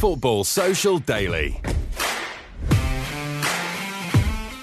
Football Social Daily.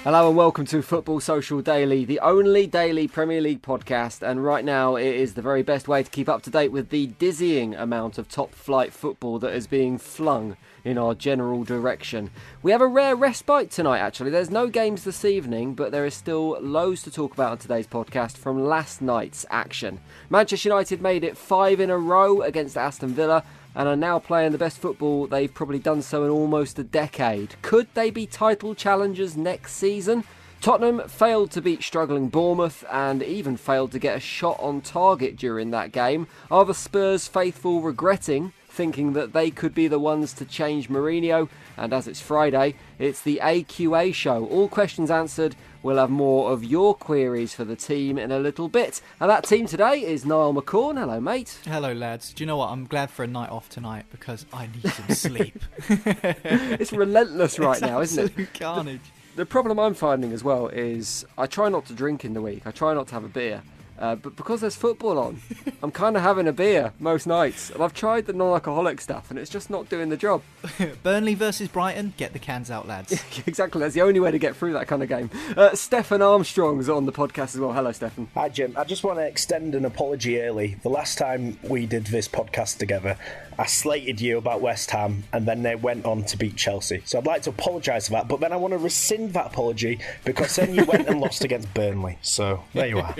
Hello and welcome to Football Social Daily, the only daily Premier League podcast. And right now, it is the very best way to keep up to date with the dizzying amount of top flight football that is being flung in our general direction. We have a rare respite tonight, actually. There's no games this evening, but there is still loads to talk about on today's podcast from last night's action. Manchester United made it five in a row against Aston Villa and are now playing the best football they've probably done so in almost a decade. Could they be title challengers next season? Tottenham failed to beat struggling Bournemouth and even failed to get a shot on target during that game. Are the Spurs faithful regretting thinking that they could be the ones to change Mourinho? And as it's Friday, it's the AQA show. All questions answered We'll have more of your queries for the team in a little bit. And that team today is Niall McCorn. Hello, mate. Hello, lads. Do you know what? I'm glad for a night off tonight because I need some sleep. it's relentless right it's now, isn't it? Carnage. The, the problem I'm finding as well is I try not to drink in the week. I try not to have a beer. Uh, but because there's football on, I'm kind of having a beer most nights. And I've tried the non alcoholic stuff and it's just not doing the job. Burnley versus Brighton, get the cans out, lads. exactly, that's the only way to get through that kind of game. Uh, Stefan Armstrong's on the podcast as well. Hello, Stefan. Hi, Jim. I just want to extend an apology early. The last time we did this podcast together, I slated you about West Ham and then they went on to beat Chelsea. So I'd like to apologise for that, but then I want to rescind that apology because then you went and lost against Burnley. So there you are.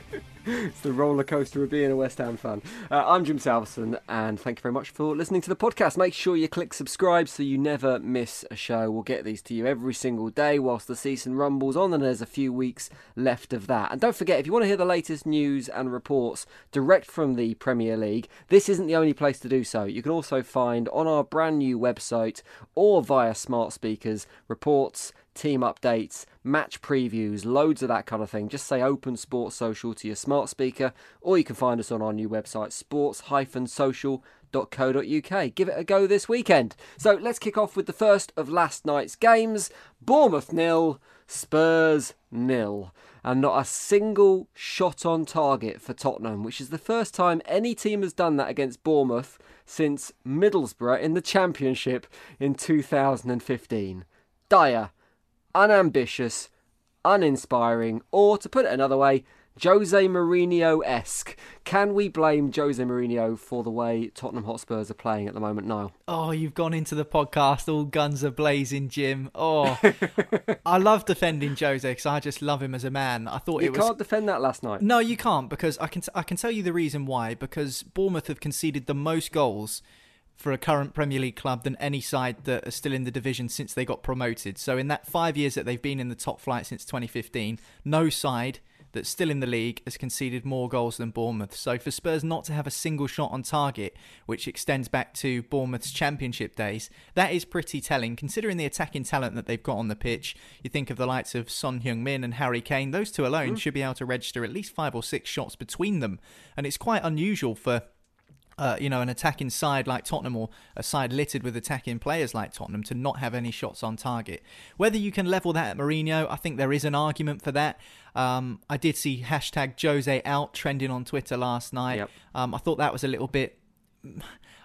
it's the roller coaster of being a West Ham fan. Uh, I'm Jim Salverson, and thank you very much for listening to the podcast. Make sure you click subscribe so you never miss a show. We'll get these to you every single day whilst the season rumbles on, and there's a few weeks left of that. And don't forget, if you want to hear the latest news and reports direct from the Premier League, this isn't the only place to do so. You can also find on our brand new website or via smart speakers reports team updates, match previews, loads of that kind of thing. Just say Open Sports Social to your smart speaker, or you can find us on our new website, sports-social.co.uk. Give it a go this weekend. So let's kick off with the first of last night's games Bournemouth nil, Spurs nil. And not a single shot on target for Tottenham, which is the first time any team has done that against Bournemouth since Middlesbrough in the Championship in 2015. Dire unambitious, uninspiring, or to put it another way, Jose Mourinho esque. Can we blame Jose Mourinho for the way Tottenham Hotspurs are playing at the moment, Niall? Oh, you've gone into the podcast all guns are blazing, Jim. Oh, I love defending Jose because I just love him as a man. I thought you it was. You can't defend that last night. No, you can't because I can. I can tell you the reason why. Because Bournemouth have conceded the most goals for a current Premier League club than any side that are still in the division since they got promoted. So in that five years that they've been in the top flight since 2015, no side that's still in the league has conceded more goals than Bournemouth. So for Spurs not to have a single shot on target, which extends back to Bournemouth's championship days, that is pretty telling. Considering the attacking talent that they've got on the pitch, you think of the likes of Son Heung-min and Harry Kane, those two alone mm. should be able to register at least five or six shots between them. And it's quite unusual for uh, you know, an attacking side like Tottenham or a side littered with attacking players like Tottenham to not have any shots on target. Whether you can level that at Mourinho, I think there is an argument for that. Um, I did see hashtag Jose out trending on Twitter last night. Yep. Um, I thought that was a little bit.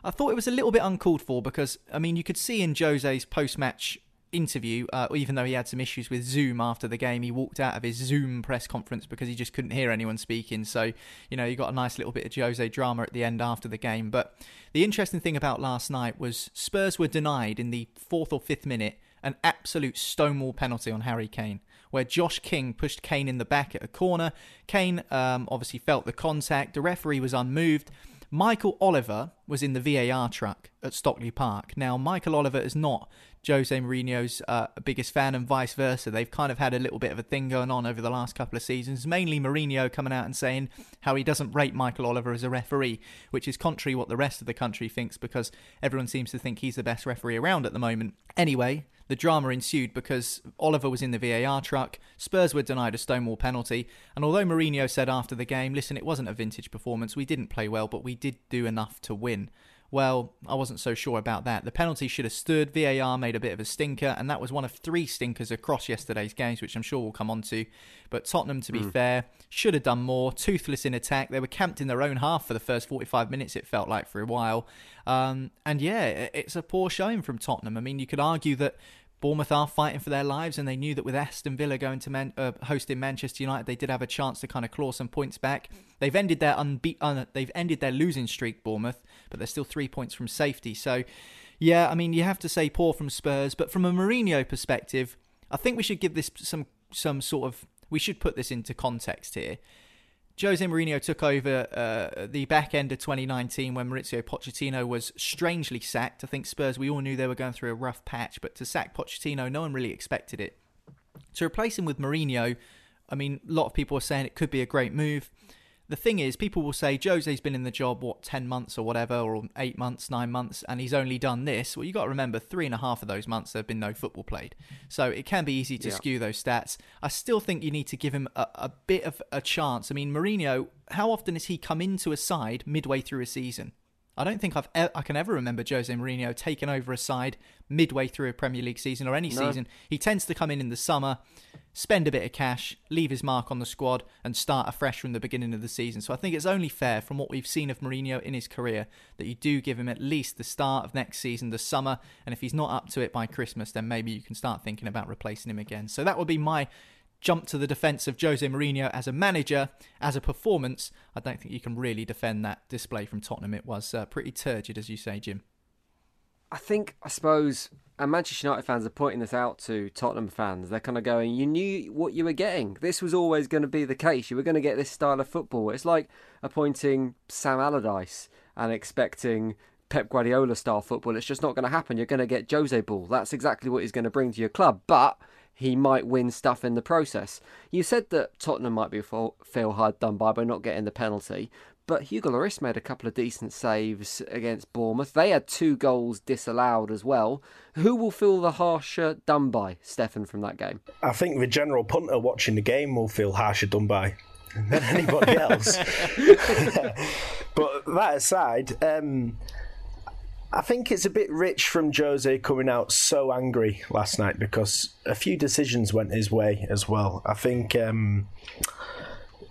I thought it was a little bit uncalled for because I mean you could see in Jose's post-match interview, uh, even though he had some issues with Zoom after the game, he walked out of his Zoom press conference because he just couldn't hear anyone speaking. So, you know, you got a nice little bit of Jose drama at the end after the game. But the interesting thing about last night was Spurs were denied in the fourth or fifth minute an absolute stonewall penalty on Harry Kane, where Josh King pushed Kane in the back at a corner. Kane um, obviously felt the contact. The referee was unmoved. Michael Oliver was in the VAR truck at Stockley Park. Now, Michael Oliver is not Jose Mourinho's uh, biggest fan and vice versa. They've kind of had a little bit of a thing going on over the last couple of seasons. Mainly Mourinho coming out and saying how he doesn't rate Michael Oliver as a referee, which is contrary what the rest of the country thinks because everyone seems to think he's the best referee around at the moment. Anyway, the drama ensued because Oliver was in the VAR truck, Spurs were denied a Stonewall penalty, and although Mourinho said after the game, listen, it wasn't a vintage performance, we didn't play well, but we did do enough to win. Well, I wasn't so sure about that. The penalty should have stood. VAR made a bit of a stinker, and that was one of three stinkers across yesterday's games, which I'm sure we'll come on to. But Tottenham, to be mm. fair, should have done more. Toothless in attack. They were camped in their own half for the first 45 minutes, it felt like, for a while. Um, and yeah, it's a poor showing from Tottenham. I mean, you could argue that Bournemouth are fighting for their lives, and they knew that with Aston Villa going to Man- uh, hosting Manchester United, they did have a chance to kind of claw some points back. They've ended their unbe- un- they've ended their losing streak, Bournemouth, but they're still three points from safety. So, yeah, I mean, you have to say poor from Spurs, but from a Mourinho perspective, I think we should give this some some sort of we should put this into context here. Jose Mourinho took over uh, the back end of 2019 when Mauricio Pochettino was strangely sacked. I think Spurs, we all knew they were going through a rough patch, but to sack Pochettino, no one really expected it. To replace him with Mourinho, I mean, a lot of people are saying it could be a great move the thing is, people will say Jose's been in the job what ten months or whatever, or eight months, nine months, and he's only done this. Well, you got to remember, three and a half of those months there have been no football played, so it can be easy to yeah. skew those stats. I still think you need to give him a, a bit of a chance. I mean, Mourinho, how often has he come into a side midway through a season? I don't think I've e- I can ever remember Jose Mourinho taking over a side midway through a Premier League season or any no. season. He tends to come in in the summer, spend a bit of cash, leave his mark on the squad, and start afresh from the beginning of the season. So I think it's only fair, from what we've seen of Mourinho in his career, that you do give him at least the start of next season, the summer. And if he's not up to it by Christmas, then maybe you can start thinking about replacing him again. So that would be my jump to the defence of Jose Mourinho as a manager, as a performance, I don't think you can really defend that display from Tottenham. It was uh, pretty turgid, as you say, Jim. I think, I suppose, and Manchester United fans are pointing this out to Tottenham fans. They're kind of going, you knew what you were getting. This was always going to be the case. You were going to get this style of football. It's like appointing Sam Allardyce and expecting Pep Guardiola style football. It's just not going to happen. You're going to get Jose Ball. That's exactly what he's going to bring to your club. But he might win stuff in the process. You said that Tottenham might be feel hard done by by not getting the penalty, but Hugo Lloris made a couple of decent saves against Bournemouth. They had two goals disallowed as well. Who will feel the harsher done by, Stefan, from that game? I think the general punter watching the game will feel harsher done by than anybody else. but that aside, um, I think it's a bit rich from Jose coming out so angry last night because a few decisions went his way as well. I think um,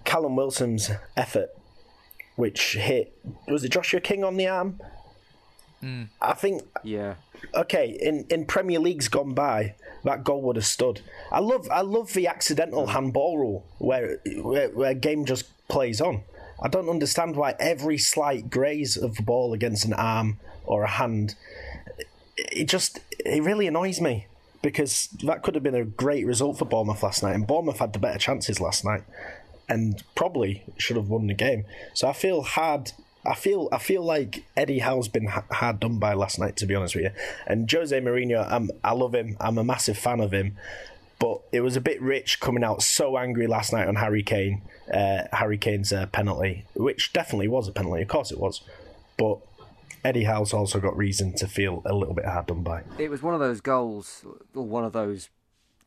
Callum Wilson's effort, which hit, was it Joshua King on the arm? Mm. I think. Yeah. Okay, in, in Premier Leagues gone by, that goal would have stood. I love I love the accidental handball rule where where, where game just plays on. I don't understand why every slight graze of the ball against an arm or a hand, it just it really annoys me because that could have been a great result for Bournemouth last night, and Bournemouth had the better chances last night, and probably should have won the game. So I feel hard. I feel I feel like Eddie Howe's been hard done by last night, to be honest with you. And Jose Mourinho, I'm, I love him. I'm a massive fan of him, but it was a bit rich coming out so angry last night on Harry Kane, uh, Harry Kane's uh, penalty, which definitely was a penalty. Of course it was, but Eddie Howe's also got reason to feel a little bit hard done by. It was one of those goals, or one of those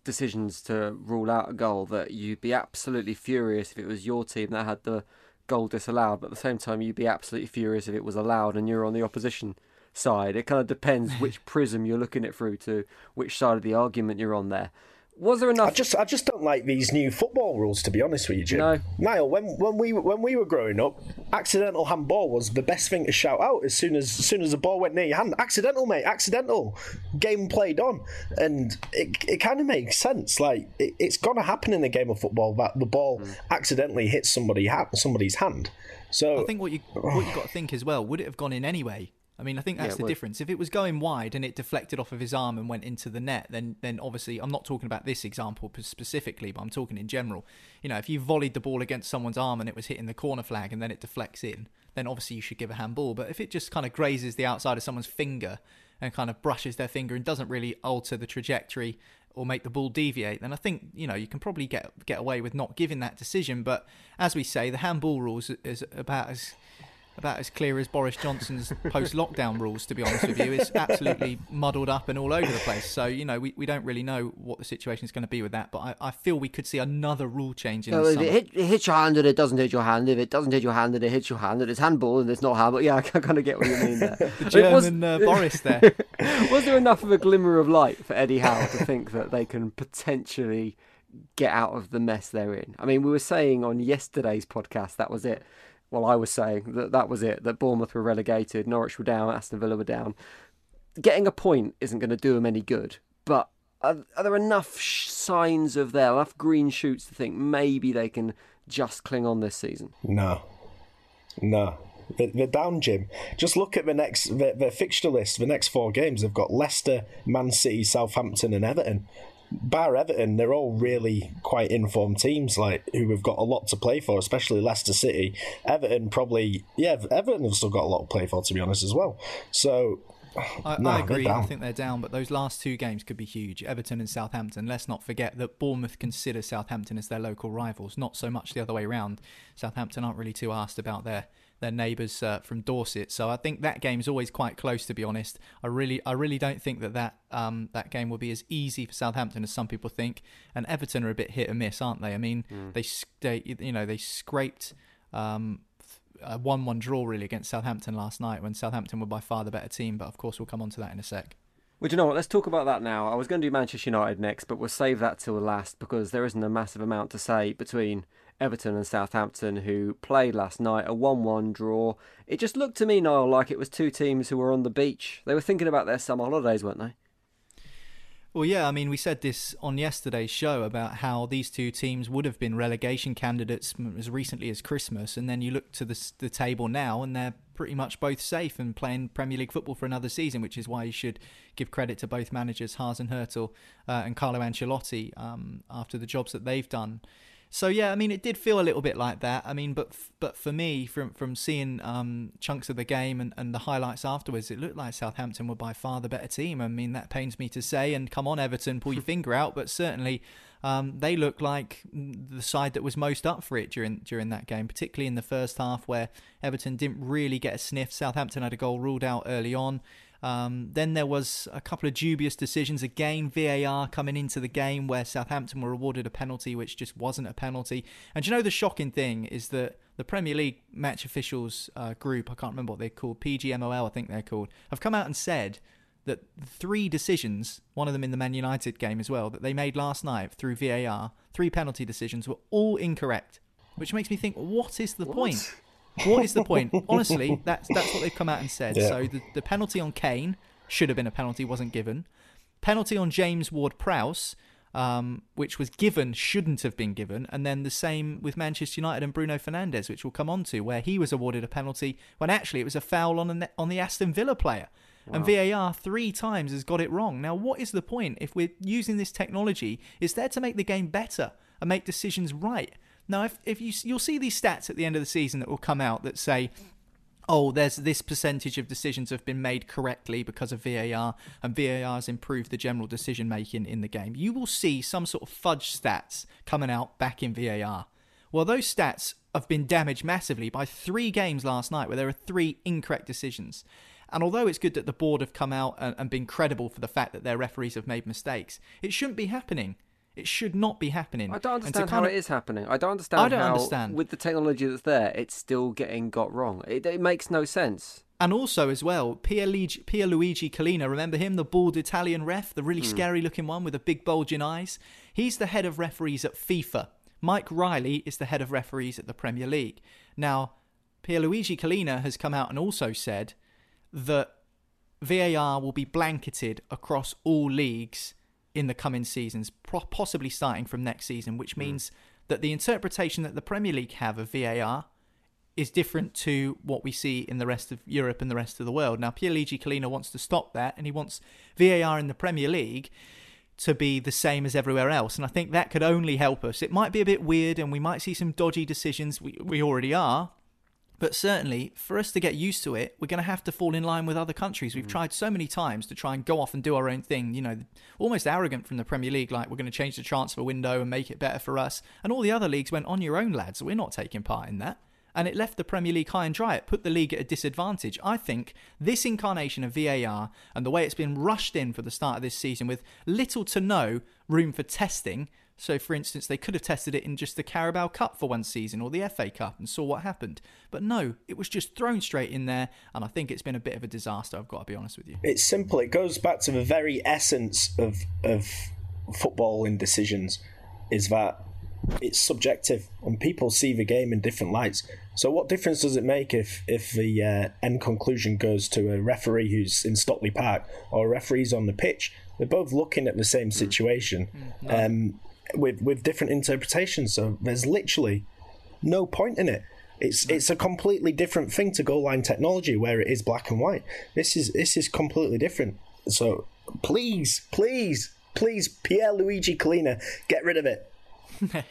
decisions to rule out a goal that you'd be absolutely furious if it was your team that had the goal disallowed, but at the same time, you'd be absolutely furious if it was allowed and you're on the opposition side. It kind of depends which prism you're looking at through to which side of the argument you're on there. Was there enough? I just, I just don't like these new football rules. To be honest with you, Jim. No. Niall, when when we when we were growing up, accidental handball was the best thing to shout out as soon as, as soon as the ball went near your hand. Accidental, mate. Accidental. Game played on, and it it kind of makes sense. Like it, it's gonna happen in a game of football that the ball mm. accidentally hits somebody somebody's hand. So I think what you what you got to think as well. Would it have gone in anyway? I mean, I think that's yeah, the would. difference. If it was going wide and it deflected off of his arm and went into the net, then then obviously I'm not talking about this example specifically, but I'm talking in general. You know, if you volleyed the ball against someone's arm and it was hitting the corner flag and then it deflects in, then obviously you should give a handball. But if it just kind of grazes the outside of someone's finger and kind of brushes their finger and doesn't really alter the trajectory or make the ball deviate, then I think you know you can probably get get away with not giving that decision. But as we say, the handball rules is about as about as clear as Boris Johnson's post-lockdown rules. To be honest with you, it's absolutely muddled up and all over the place. So you know, we, we don't really know what the situation is going to be with that. But I, I feel we could see another rule change in So the if summer. it, hit, it hits your hand and it doesn't hit your hand. If it doesn't hit your hand and it hits your hand, and it's handball and it's not handball. Yeah, I kind of get what you mean there. the It was- German uh, Boris there. Was there enough of a glimmer of light for Eddie Howe to think that they can potentially get out of the mess they're in? I mean, we were saying on yesterday's podcast that was it. Well, I was saying that that was it. That Bournemouth were relegated, Norwich were down, Aston Villa were down. Getting a point isn't going to do them any good. But are, are there enough signs of there, enough green shoots to think maybe they can just cling on this season? No, no. They're, down, Jim. Just look at the next the, the fixture list. The next four games, they've got Leicester, Man City, Southampton, and Everton. Bar Everton, they're all really quite informed teams, like who have got a lot to play for, especially Leicester City. Everton probably, yeah, Everton have still got a lot to play for, to be honest, as well. So, I, No, I agree. I think they're down, but those last two games could be huge. Everton and Southampton. Let's not forget that Bournemouth consider Southampton as their local rivals, not so much the other way around. Southampton aren't really too asked about their their neighbours uh, from Dorset, so I think that game's always quite close. To be honest, I really, I really don't think that that um, that game will be as easy for Southampton as some people think. And Everton are a bit hit and miss, aren't they? I mean, they, they, you know, they scraped. Um, a one-one draw really against Southampton last night when Southampton were by far the better team. But of course, we'll come on to that in a sec. Well, do you know what? Let's talk about that now. I was going to do Manchester United next, but we'll save that till last because there isn't a massive amount to say between Everton and Southampton, who played last night, a 1 1 draw. It just looked to me, Niall, like it was two teams who were on the beach. They were thinking about their summer holidays, weren't they? Well, yeah, I mean, we said this on yesterday's show about how these two teams would have been relegation candidates as recently as Christmas, and then you look to the, the table now, and they're pretty much both safe and playing Premier League football for another season, which is why you should give credit to both managers, Hasenhüttl uh, and Carlo Ancelotti, um, after the jobs that they've done. So yeah, I mean, it did feel a little bit like that. I mean, but f- but for me, from from seeing um, chunks of the game and, and the highlights afterwards, it looked like Southampton were by far the better team. I mean, that pains me to say. And come on, Everton, pull your finger out. But certainly, um, they looked like the side that was most up for it during during that game, particularly in the first half, where Everton didn't really get a sniff. Southampton had a goal ruled out early on. Um, then there was a couple of dubious decisions again, VAR coming into the game where Southampton were awarded a penalty which just wasn't a penalty. And you know the shocking thing is that the Premier League match officials uh, group, I can't remember what they're called, PGMOL I think they're called, have come out and said that three decisions, one of them in the Man United game as well, that they made last night through VAR, three penalty decisions were all incorrect. Which makes me think, what is the point? What is the point? Honestly, that's that's what they've come out and said. Yeah. So the, the penalty on Kane should have been a penalty, wasn't given. Penalty on James Ward Prowse, um, which was given, shouldn't have been given. And then the same with Manchester United and Bruno Fernandes, which we'll come on to, where he was awarded a penalty when actually it was a foul on the, on the Aston Villa player. And VAR three times has got it wrong. Now, what is the point if we're using this technology? It's there to make the game better and make decisions right. Now, if, if you you'll see these stats at the end of the season that will come out that say oh, there's this percentage of decisions have been made correctly because of VAR, and VAR has improved the general decision making in the game. You will see some sort of fudge stats coming out back in VAR. Well, those stats have been damaged massively by three games last night where there are three incorrect decisions. And although it's good that the board have come out and, and been credible for the fact that their referees have made mistakes, it shouldn't be happening. It should not be happening. I don't understand how of- it is happening. I don't understand I don't how, understand. with the technology that's there, it's still getting got wrong. It, it makes no sense. And also, as well, Pierluigi, Pierluigi Collina, remember him, the bald Italian ref, the really hmm. scary looking one with the big bulging eyes? He's the head of referees at FIFA. Mike Riley is the head of referees at the Premier League. Now, Pierluigi Collina has come out and also said that VAR will be blanketed across all leagues in the coming seasons, possibly starting from next season, which hmm. means that the interpretation that the Premier League have of VAR is different to what we see in the rest of Europe and the rest of the world. Now, Pierluigi Collina wants to stop that, and he wants VAR in the Premier League to be the same as everywhere else. And I think that could only help us. It might be a bit weird, and we might see some dodgy decisions. We, we already are. But certainly, for us to get used to it, we're going to have to fall in line with other countries. We've mm. tried so many times to try and go off and do our own thing. You know, almost arrogant from the Premier League, like we're going to change the transfer window and make it better for us. And all the other leagues went on your own, lads. We're not taking part in that. and it left the Premier League high and dry. It put the league at a disadvantage. I think this incarnation of VAR and the way it's been rushed in for the start of this season with little to no room for testing. So, for instance, they could have tested it in just the Carabao Cup for one season or the FA Cup and saw what happened. But no, it was just thrown straight in there, and I think it's been a bit of a disaster, I've got to be honest with you. It's simple. It goes back to the very essence of, of footballing decisions is that it's subjective and people see the game in different lights. So, what difference does it make if if the uh, end conclusion goes to a referee who's in Stockley Park or a referee's on the pitch? They're both looking at the same situation um, with with different interpretations. So, there's literally no point in it. It's it's a completely different thing to goal line technology where it is black and white. This is this is completely different. So, please, please, please, Pierluigi Collina, get rid of it.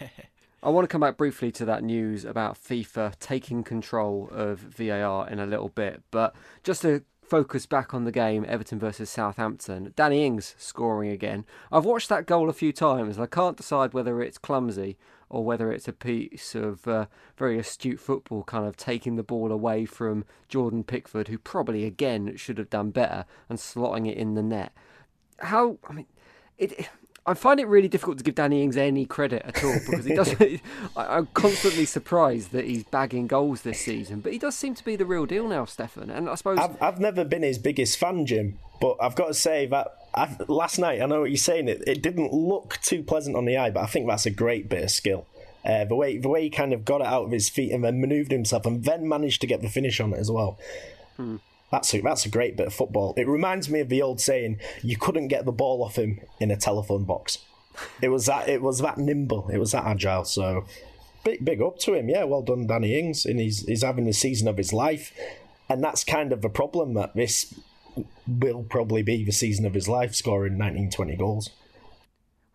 I want to come back briefly to that news about FIFA taking control of VAR in a little bit, but just to focus back on the game, Everton versus Southampton, Danny Ings scoring again. I've watched that goal a few times and I can't decide whether it's clumsy or whether it's a piece of uh, very astute football, kind of taking the ball away from Jordan Pickford, who probably again should have done better, and slotting it in the net. How, I mean, it I find it really difficult to give Danny Ings any credit at all because he does. I, am constantly surprised that he's bagging goals this season, but he does seem to be the real deal now, Stefan. And I suppose I've, I've never been his biggest fan, Jim, but I've got to say that I've, last night I know what you're saying. It, it didn't look too pleasant on the eye, but I think that's a great bit of skill. Uh, the way the way he kind of got it out of his feet and then manoeuvred himself and then managed to get the finish on it as well. Hmm. That's a, that's a great bit of football. It reminds me of the old saying, "You couldn't get the ball off him in a telephone box." It was that it was that nimble. It was that agile. So big big up to him. Yeah, well done, Danny Ings, and he's he's having the season of his life, and that's kind of the problem that this will probably be the season of his life, scoring 19, 20 goals.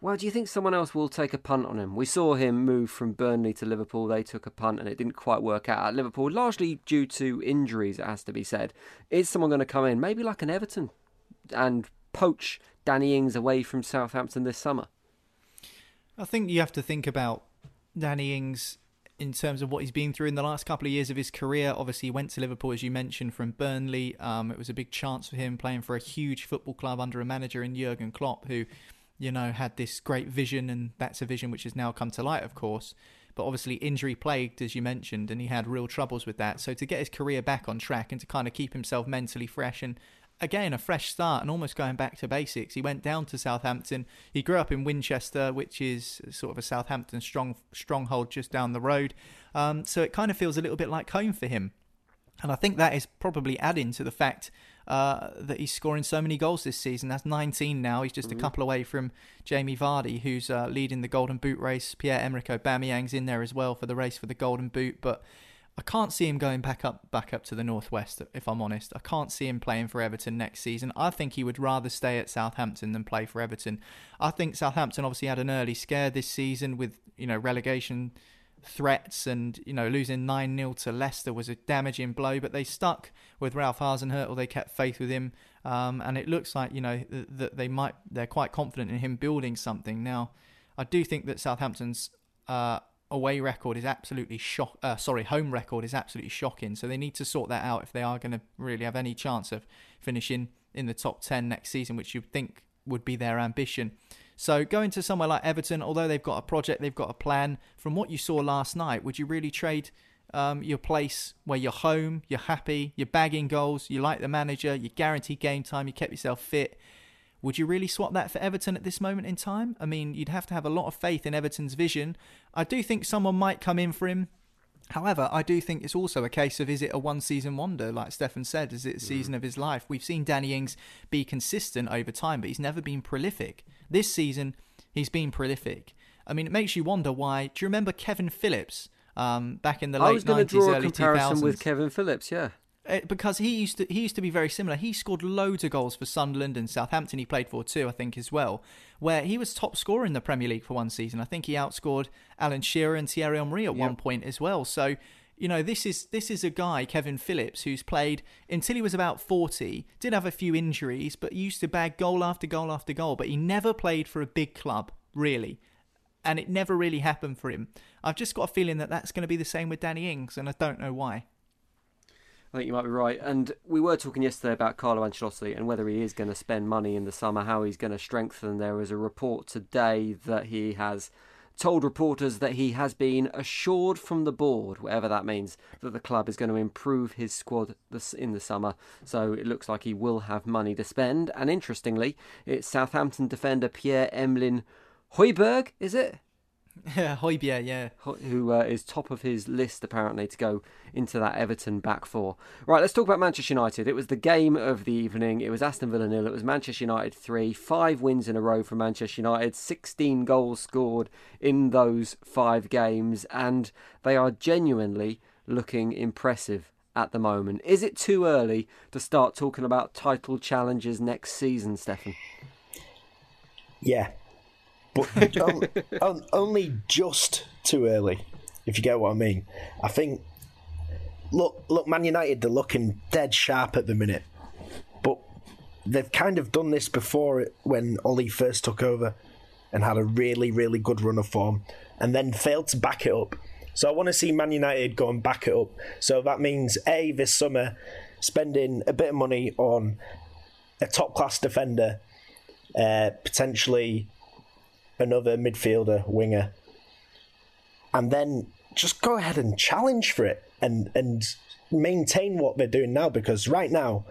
Well, do you think someone else will take a punt on him? We saw him move from Burnley to Liverpool. They took a punt and it didn't quite work out at Liverpool, largely due to injuries, it has to be said. Is someone going to come in, maybe like an Everton, and poach Danny Ings away from Southampton this summer? I think you have to think about Danny Ings in terms of what he's been through in the last couple of years of his career. Obviously, he went to Liverpool, as you mentioned, from Burnley. Um, it was a big chance for him playing for a huge football club under a manager in Jurgen Klopp, who you know, had this great vision, and that's a vision which has now come to light, of course. But obviously, injury plagued, as you mentioned, and he had real troubles with that. So to get his career back on track and to kind of keep himself mentally fresh and again a fresh start and almost going back to basics. He went down to Southampton. He grew up in Winchester, which is sort of a Southampton strong stronghold just down the road. Um, so it kind of feels a little bit like home for him. And I think that is probably adding to the fact uh, that he's scoring so many goals this season. That's 19 now. He's just mm-hmm. a couple away from Jamie Vardy, who's uh, leading the Golden Boot race. Pierre Emerick Aubameyang's in there as well for the race for the Golden Boot, but I can't see him going back up back up to the northwest. If I'm honest, I can't see him playing for Everton next season. I think he would rather stay at Southampton than play for Everton. I think Southampton obviously had an early scare this season with you know relegation threats and you know losing 9-0 to Leicester was a damaging blow but they stuck with Ralph Hasenhüttl. They kept faith with him. Um, and it looks like you know that they might they're quite confident in him building something. Now I do think that Southampton's uh, away record is absolutely shock uh, sorry home record is absolutely shocking. So they need to sort that out if they are going to really have any chance of finishing in the top 10 next season which you'd think would be their ambition so going to somewhere like Everton, although they've got a project, they've got a plan. From what you saw last night, would you really trade um, your place where you're home, you're happy, you're bagging goals, you like the manager, you guarantee game time, you kept yourself fit? Would you really swap that for Everton at this moment in time? I mean, you'd have to have a lot of faith in Everton's vision. I do think someone might come in for him. However, I do think it's also a case of is it a one season wonder, like Stefan said, is it a season of his life? We've seen Danny Ings be consistent over time, but he's never been prolific. This season, he's been prolific. I mean, it makes you wonder why. Do you remember Kevin Phillips um, back in the late nineties, early two thousands? with Kevin Phillips, yeah. Uh, because he used to he used to be very similar. He scored loads of goals for Sunderland and Southampton. He played for too, I think, as well. Where he was top scorer in the Premier League for one season. I think he outscored Alan Shearer and Thierry Henry at yep. one point as well. So you know, this is this is a guy, Kevin Phillips, who's played until he was about forty. Did have a few injuries, but used to bag goal after goal after goal. But he never played for a big club, really. and it never really happened for him. I've just got a feeling that that's going to be the same with Danny Ings, and I don't know why. I think you might be right. And we were talking yesterday about Carlo Ancelotti and whether he is going to spend money in the summer, how he's going to strengthen. There was a report today that he has told reporters that he has been assured from the board, whatever that means, that the club is going to improve his squad in the summer. So it looks like he will have money to spend. And interestingly, it's Southampton defender Pierre Emile Højbjerg, is it? Yeah, Højbjerg, yeah. Who uh, is top of his list apparently to go into that Everton back four. Right, let's talk about Manchester United. It was the game of the evening. It was Aston Villa nil. It was Manchester United three. Five wins in a row for Manchester United. 16 goals scored in those five games, and they are genuinely looking impressive at the moment. Is it too early to start talking about title challenges next season, Stefan? Yeah, but only just too early, if you get what I mean. I think. Look, look, Man United, they're looking dead sharp at the minute, but they've kind of done this before when Ollie first took over and had a really, really good run of form, and then failed to back it up. So I want to see Man United go and back it up. So that means a this summer spending a bit of money on a top class defender, uh, potentially another midfielder, winger, and then just go ahead and challenge for it and and maintain what they're doing now because right now,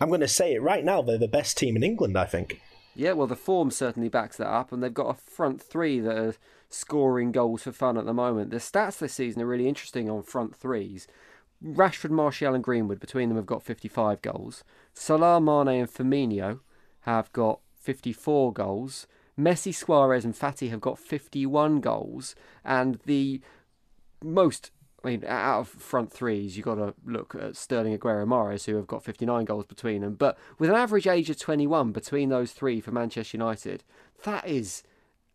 I'm going to say it right now, they're the best team in England, I think. Yeah, well, the form certainly backs that up, and they've got a front three that are scoring goals for fun at the moment. The stats this season are really interesting on front threes. Rashford, Martial, and Greenwood between them have got 55 goals. Salah, Mane, and Firmino have got 54 goals. Messi, Suarez, and Fati have got 51 goals, and the most. I mean, out of front threes, you've got to look at Sterling Aguero Mahrez, who have got 59 goals between them. But with an average age of 21 between those three for Manchester United, that is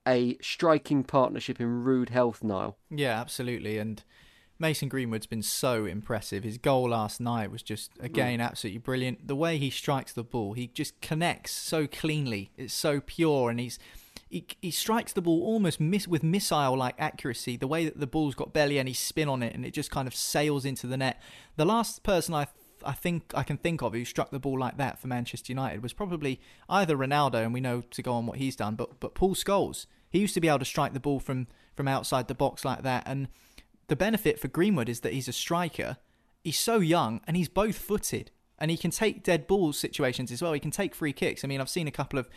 a striking partnership in rude health, Niall. Yeah, absolutely. And Mason Greenwood's been so impressive. His goal last night was just, mm. again, absolutely brilliant. The way he strikes the ball, he just connects so cleanly. It's so pure, and he's he, he strikes the ball almost miss, with missile like accuracy. The way that the ball's got barely any spin on it, and it just kind of sails into the net. The last person I I think I can think of who struck the ball like that for Manchester United was probably either Ronaldo, and we know to go on what he's done, but but Paul Scholes. He used to be able to strike the ball from from outside the box like that, and the benefit for Greenwood is that he's a striker. He's so young and he's both footed and he can take dead ball situations as well. He can take free kicks. I mean, I've seen a couple of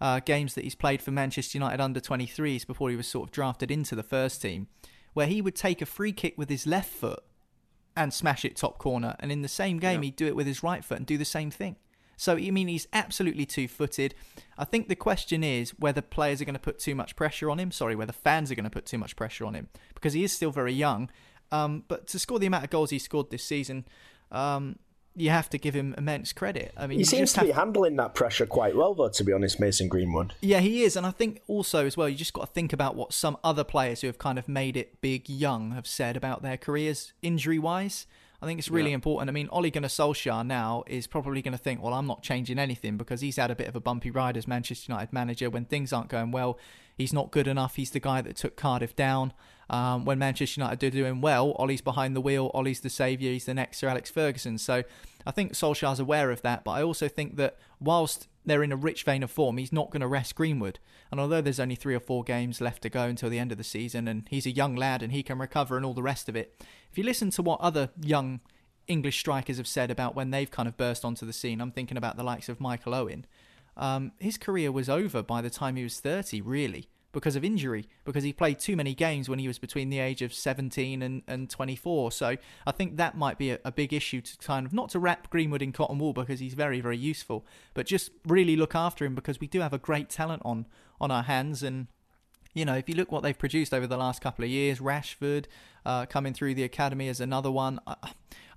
uh, games that he's played for Manchester United under 23s before he was sort of drafted into the first team, where he would take a free kick with his left foot and smash it top corner. And in the same game, yeah. he'd do it with his right foot and do the same thing. So, I mean, he's absolutely two footed. I think the question is whether players are going to put too much pressure on him. Sorry, whether fans are going to put too much pressure on him because he is still very young. Um, but to score the amount of goals he scored this season, um, you have to give him immense credit. I mean, he seems to be handling that pressure quite well, though. To be honest, Mason Greenwood. Yeah, he is, and I think also as well, you just got to think about what some other players who have kind of made it big young have said about their careers, injury wise. I think it's really yeah. important. I mean, Ole Gunnar Solskjaer now is probably going to think, well, I'm not changing anything because he's had a bit of a bumpy ride as Manchester United manager. When things aren't going well, he's not good enough. He's the guy that took Cardiff down. Um, when Manchester United are doing well, Ollie's behind the wheel. Ollie's the saviour. He's the next Sir Alex Ferguson. So I think Solskjaer's aware of that. But I also think that whilst they're in a rich vein of form, he's not going to rest Greenwood. And although there's only three or four games left to go until the end of the season, and he's a young lad and he can recover and all the rest of it, if you listen to what other young English strikers have said about when they've kind of burst onto the scene, I'm thinking about the likes of Michael Owen. Um, his career was over by the time he was 30, really because of injury, because he played too many games when he was between the age of 17 and, and 24. So I think that might be a, a big issue to kind of not to wrap Greenwood in cotton wool because he's very, very useful, but just really look after him because we do have a great talent on, on our hands. And you know, if you look what they've produced over the last couple of years, Rashford uh, coming through the academy as another one. I,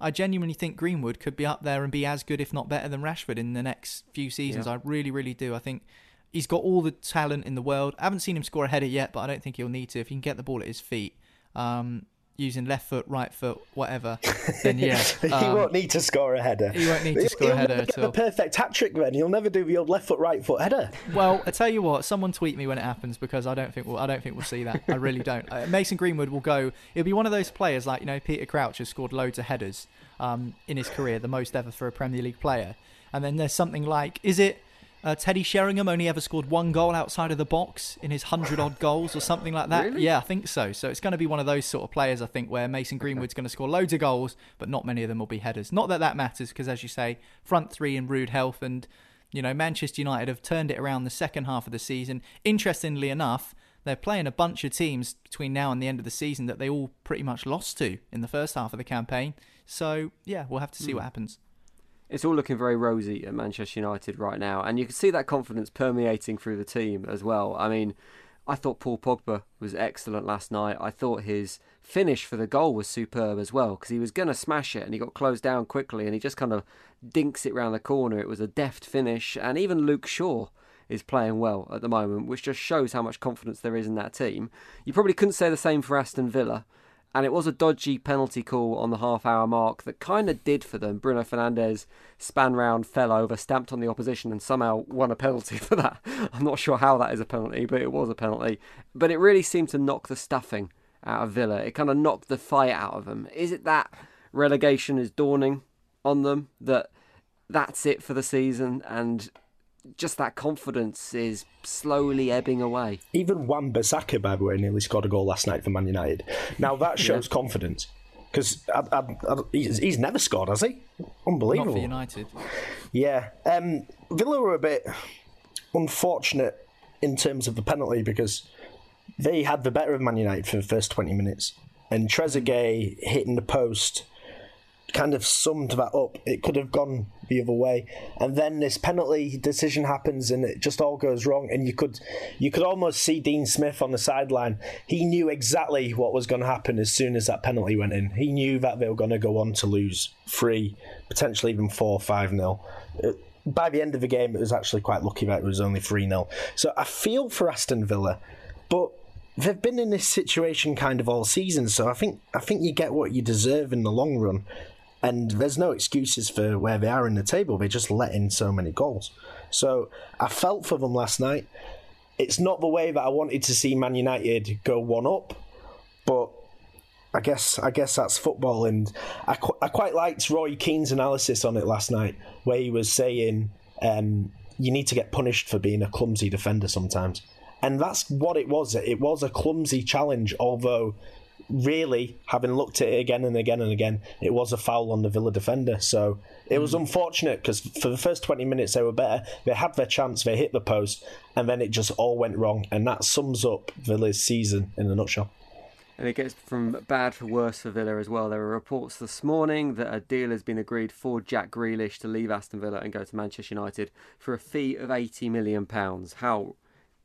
I, genuinely think Greenwood could be up there and be as good, if not better, than Rashford in the next few seasons. Yeah. I really, really do. I think He's got all the talent in the world. I haven't seen him score a header yet, but I don't think he'll need to. If he can get the ball at his feet, um, using left foot, right foot, whatever, then yeah, he um, won't need to score a header. He won't need to He'll- score a header never at all. The perfect hat trick then. He'll never do the old left foot, right foot header. Well, I tell you what, someone tweet me when it happens because I don't think we'll, I don't think we'll see that. I really don't. Uh, Mason Greenwood will go. It'll be one of those players like you know Peter Crouch has scored loads of headers um, in his career, the most ever for a Premier League player. And then there's something like, is it uh, Teddy Sheringham only ever scored one goal outside of the box in his hundred odd goals or something like that? Really? Yeah, I think so. So it's going to be one of those sort of players, I think, where Mason Greenwood's going to score loads of goals, but not many of them will be headers. Not that that matters because, as you say, front three in rude health and you know, Manchester United have turned it around the second half of the season. Interestingly enough, they're playing a bunch of teams between now and the end of the season that they all pretty much lost to in the first half of the campaign. So, yeah, we'll have to see what happens. It's all looking very rosy at Manchester United right now, and you can see that confidence permeating through the team as well. I mean, I thought Paul Pogba was excellent last night. I thought his finish for the goal was superb as well because he was going to smash it and he got closed down quickly and he just kind of dinks it round the corner. It was a deft finish, and even Luke Shaw is playing well at the moment, which just shows how much confidence there is in that team. You probably couldn't say the same for Aston Villa and it was a dodgy penalty call on the half hour mark that kind of did for them. Bruno Fernandes span round, fell over, stamped on the opposition, and somehow won a penalty for that. I'm not sure how that is a penalty, but it was a penalty. But it really seemed to knock the stuffing out of Villa. It kind of knocked the fight out of them. Is it that relegation is dawning on them that that's it for the season and just that confidence is slowly ebbing away? Even Wan Bissaka, by the way, nearly scored a goal last night for Man United. Now that shows confidence because he's, he's never scored, has he? Unbelievable. Not Unbelievable. for United. Yeah, um, Villa were a bit unfortunate in terms of the penalty because they had the better of Man United for the first 20 minutes. And Trezeguet hitting the post kind of summed that up. It could have gone the other way. And then this penalty decision happens and it just all goes wrong. And you could you could almost see Dean Smith on the sideline. He knew exactly what was going to happen as soon as that penalty went in. He knew that they were going to go on to lose three, potentially even four, five nil. Uh, By the end of the game, it was actually quite lucky that it was only 3 0. So I feel for Aston Villa, but they've been in this situation kind of all season. So I think I think you get what you deserve in the long run. And there's no excuses for where they are in the table. They just let in so many goals. So I felt for them last night. It's not the way that I wanted to see Man United go one up, but I guess I guess that's football. And I, qu- I quite liked Roy Keane's analysis on it last night, where he was saying um, you need to get punished for being a clumsy defender sometimes. And that's what it was. It was a clumsy challenge, although really, having looked at it again and again and again, it was a foul on the Villa defender. So it was hmm. unfortunate because for the first 20 minutes they were better. They had their chance, they hit the post, and then it just all went wrong. And that sums up Villa's season in a nutshell. And it gets from bad for worse for Villa as well. There were reports this morning that a deal has been agreed for Jack Grealish to leave Aston Villa and go to Manchester United for a fee of £80 million. How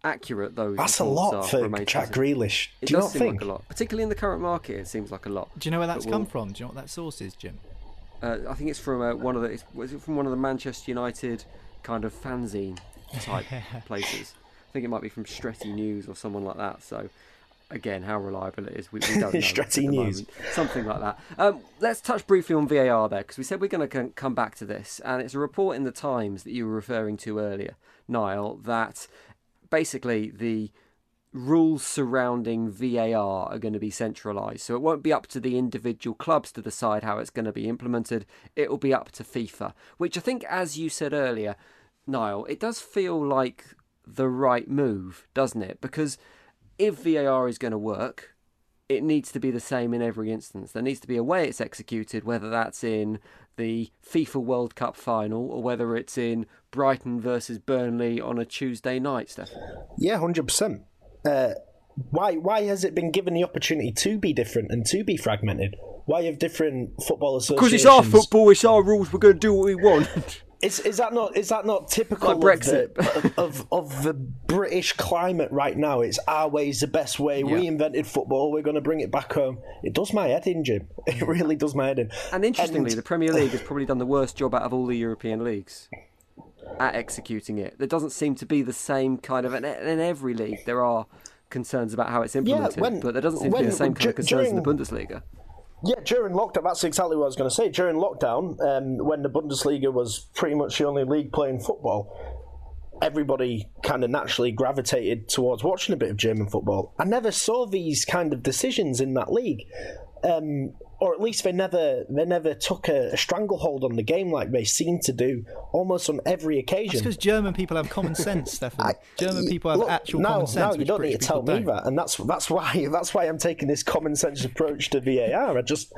accurate those That's a lot are for remains Jack to be seen. Grealish. It Do you does not seem think? like a lot, particularly in the current market. It seems like a lot. Do you know where that's But come we'll- from? Do you know what that source is, Jim? Uh, I think it's from uh, one of the. it's- Was it from one of the Manchester United kind of fanzine type places? I think it might be from Stretty News or someone like that. So, again, how reliable it is, we, we don't know. Stretty at the News. moment. something like that. Um, let's touch briefly on VAR there because we said we're going to come back to this, and it's a report in the Times that you were referring to earlier, Niall, that basically the rules surrounding VAR are going to be centralised. So it won't be up to the individual clubs to decide how it's going to be implemented. It will be up to FIFA, which I think, as you said earlier, Niall, it does feel like the right move, doesn't it? Because if VAR is going to work, it needs to be the same in every instance. There needs to be a way it's executed, whether that's in the FIFA World Cup final or whether it's in Brighton versus Burnley on a Tuesday night, Stefan. Yeah, hundred percent. Uh, why why has it been given the opportunity to be different and to be fragmented? Why have different football associations? Because it's our football, it's our rules. We're going to do what we want. Is, is that not is that not typical Like of Brexit. the- Of, of the British climate right now? It's our way is the best way. We invented football. We're going to bring it back home. It does my head in, Jim. It really does my head in. And interestingly, And- the Premier League has probably done the worst job out of all the European leagues at executing it. There doesn't seem to be the same kind of, and in every league there are concerns about how it's implemented, when- but there doesn't seem to be the same kind dur- of concerns in the Bundesliga. Yeah, during lockdown, that's exactly what I was going to say. During lockdown, um, when the Bundesliga was pretty much the only league playing football, everybody kind of naturally gravitated towards watching a bit of German football. I never saw these kind of decisions in that league. Um, or at least they never they never took a, a stranglehold on the game like they seem to do almost on every occasion. because German people have common sense, Stefan. German people have Look, actual no, common sense. No, you don't British need to tell me don't. that, and that's that's why that's why I'm taking this common sense approach to VAR. I just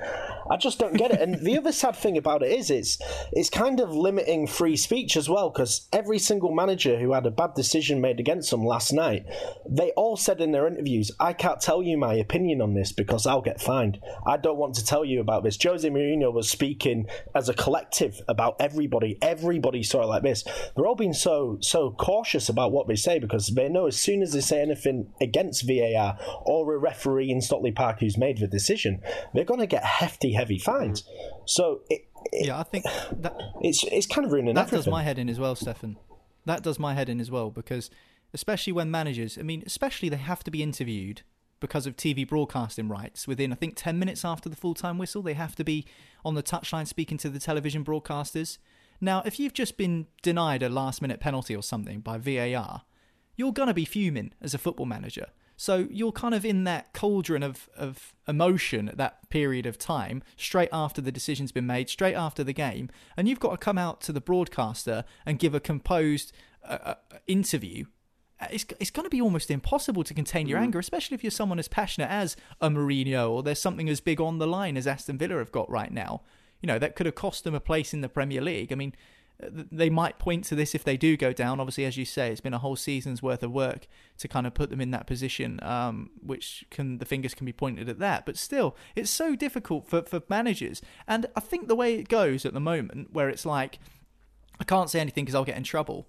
I just don't get it. And the other sad thing about it is it's it's kind of limiting free speech as well because every single manager who had a bad decision made against them last night, they all said in their interviews, "I can't tell you my opinion on this because I'll get fined. I don't want to tell you about this." Jose Mourinho was speaking as a collective about everybody. Everybody saw it like this. They're all being so so cautious about what they say because they know as soon as they say anything against VAR or a referee in Stockley Park who's made the decision, they're going to get hefty, heavy fines. Mm-hmm. So it, it, Yeah, I think that it's it's kind of ruining that everything. does my head in as well, Stefan. That does my head in as well because, especially when managers, I mean, especially they have to be interviewed because of TV broadcasting rights within, I think, 10 minutes after the full time whistle. They have to be on the touchline speaking to the television broadcasters. Now, if you've just been denied a last minute penalty or something by VAR, you're going to be fuming as a football manager. So you're kind of in that cauldron of, of emotion at that period of time, straight after the decision's been made, straight after the game, and you've got to come out to the broadcaster and give a composed uh, uh, interview. Uh, It's, it's going to be almost impossible to contain your anger, especially if you're someone as passionate as a Mourinho or there's something as big on the line as Aston Villa have got right now. You know, that could have cost them a place in the Premier League. I mean, they might point to this if they do go down. Obviously, as you say, it's been a whole season's worth of work to kind of put them in that position, um, which can the fingers can be pointed at that. But still, it's so difficult for, for managers. And I think the way it goes at the moment, where it's like, I can't say anything because I'll get in trouble.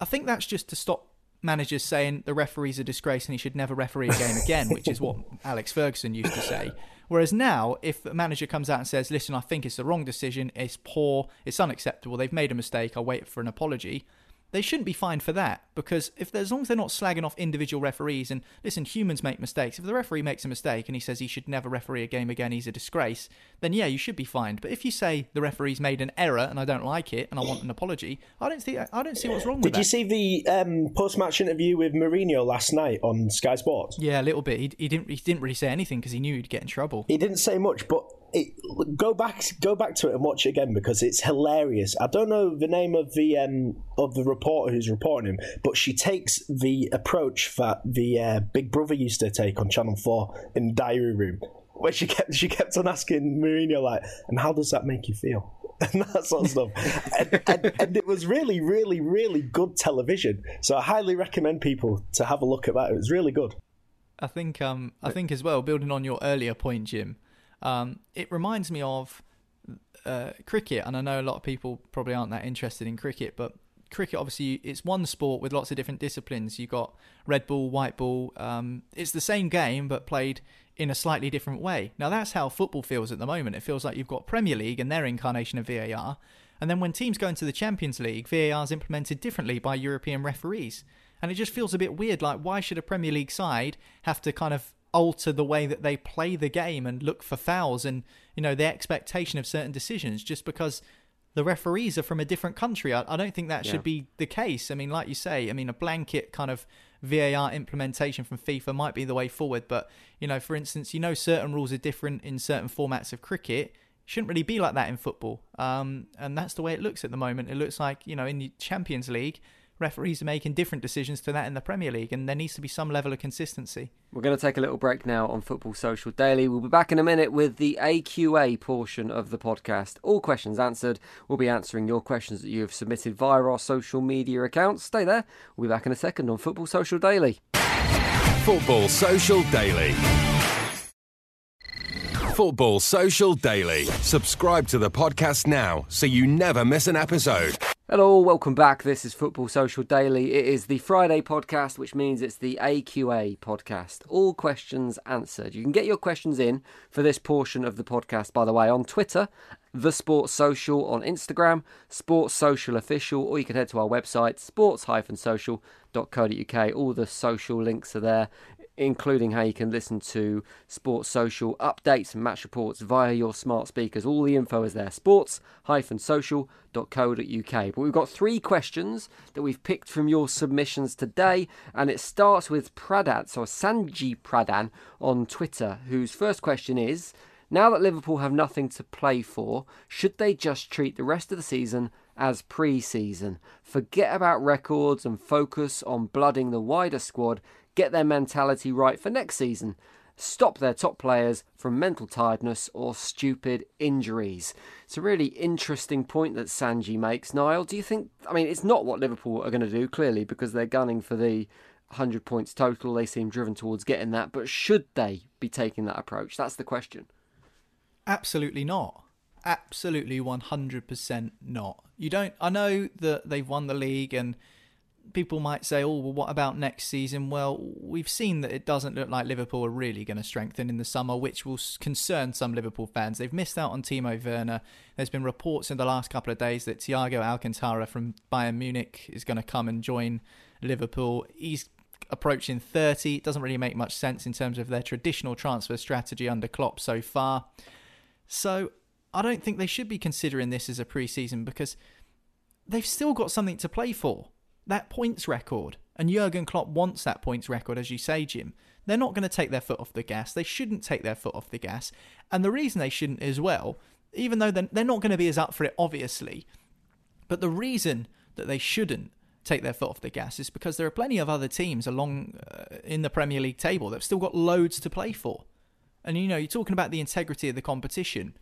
I think that's just to stop managers saying the referee's a disgrace and he should never referee a game again, which is what Alex Ferguson used to say. Whereas now, if a manager comes out and says, listen, I think it's the wrong decision, it's poor, it's unacceptable, they've made a mistake, I'll wait for an apology, they shouldn't be fined for that because if as long as they're not slagging off individual referees and listen humans make mistakes if the referee makes a mistake and he says he should never referee a game again he's a disgrace then yeah you should be fined but if you say the referee's made an error and I don't like it and I want an apology I don't see I don't see what's wrong with that. Did you see the um, post-match interview with Mourinho last night on Sky Sports? yeah a little bit he, he didn't he didn't really say anything because he knew he'd get in trouble He didn't say much, but it, go back go back to it and watch it again because it's hilarious. I don't know the name of the um, of the reporter who's reporting him, but she takes the approach that the uh, Big Brother used to take on Channel Four in the diary room, where she kept she kept on asking Mourinho like, "And how does that make you feel?" And that sort of stuff, and, and, and it was really, really, really good television. So I highly recommend people to have a look at that. It was really good. I think um I think as well, building on your earlier point, Jim, um, it reminds me of uh, cricket, and I know a lot of people probably aren't that interested in cricket, but cricket obviously it's one sport with lots of different disciplines. You've got red ball, white ball. Um, it's the same game but played in a slightly different way. Now that's how football feels at the moment. It feels like you've got Premier League and their incarnation of VAR, and then when teams go into the Champions League, VAR is implemented differently by European referees. And it just feels a bit weird. Like, why should a Premier League side have to kind of alter the way that they play the game and look for fouls and, you know, the expectation of certain decisions just because the referees are from a different country? I, I don't think that Yeah. should be the case. I mean, like you say, I mean, a blanket kind of VAR implementation from FIFA might be the way forward. But, you know, for instance, you know, certain rules are different in certain formats of cricket shouldn't really be like that in football. Um, and that's the way it looks at the moment. It looks like, you know, in the Champions League, referees are making different decisions to that in the Premier League, and there needs to be some level of consistency. We're going to take a little break now on Football Social Daily. We'll be back in a minute with the AQA portion of the podcast. All questions answered. We'll be answering your questions that you have submitted via our social media accounts. Stay there. We'll be back in a second on Football Social Daily. Football Social Daily. Football Social Daily. Subscribe to the podcast now so you never miss an episode. Hello, welcome back. This is Football Social Daily. It is the Friday podcast, which means it's the AQA podcast. All questions answered. You can get your questions in for this portion of the podcast, by the way, on Twitter, The Sports Social, on Instagram, Sports Social Official, or you can head to our website, sports-social.co.uk. All the social links are there. Including how you can listen to sports social updates and match reports via your smart speakers. All the info is there sports-social.co.uk. But we've got three questions that we've picked from your submissions today, and it starts with Pradhan, so Sanji Pradhan on Twitter, whose first question is Now that Liverpool have nothing to play for, should they just treat the rest of the season as pre season? Forget about records and focus on blooding the wider squad get their mentality right for next season, stop their top players from mental tiredness or stupid injuries. It's a really interesting point that Sanji makes. Niall, do you think? I mean, it's not what Liverpool are going to do, clearly, because they're gunning for the 100 points total. They seem driven towards getting that, but should they be taking that approach? That's the question. Absolutely not. Absolutely 100% not. You don't. I know that they've won the league and people might say, oh, well, what about next season? Well, we've seen that it doesn't look like Liverpool are really going to strengthen in the summer, which will concern some Liverpool fans. They've missed out on Timo Werner. There's been reports in the last couple of days that Thiago Alcantara from Bayern Munich is going to come and join Liverpool. He's approaching 30. It doesn't really make much sense in terms of their traditional transfer strategy under Klopp so far. So I don't think they should be considering this as a pre-season because they've still got something to play for that points record. And Jurgen Klopp wants that points record, as you say, Jim. They're not going to take their foot off the gas. They shouldn't take their foot off the gas. And the reason they shouldn't as well, even though they're, not going to be as up for it, obviously, but the reason that they shouldn't take their foot off the gas is because there are plenty of other teams along uh, in the Premier League table that have still got loads to play for. And you know, you're talking about the integrity of the competition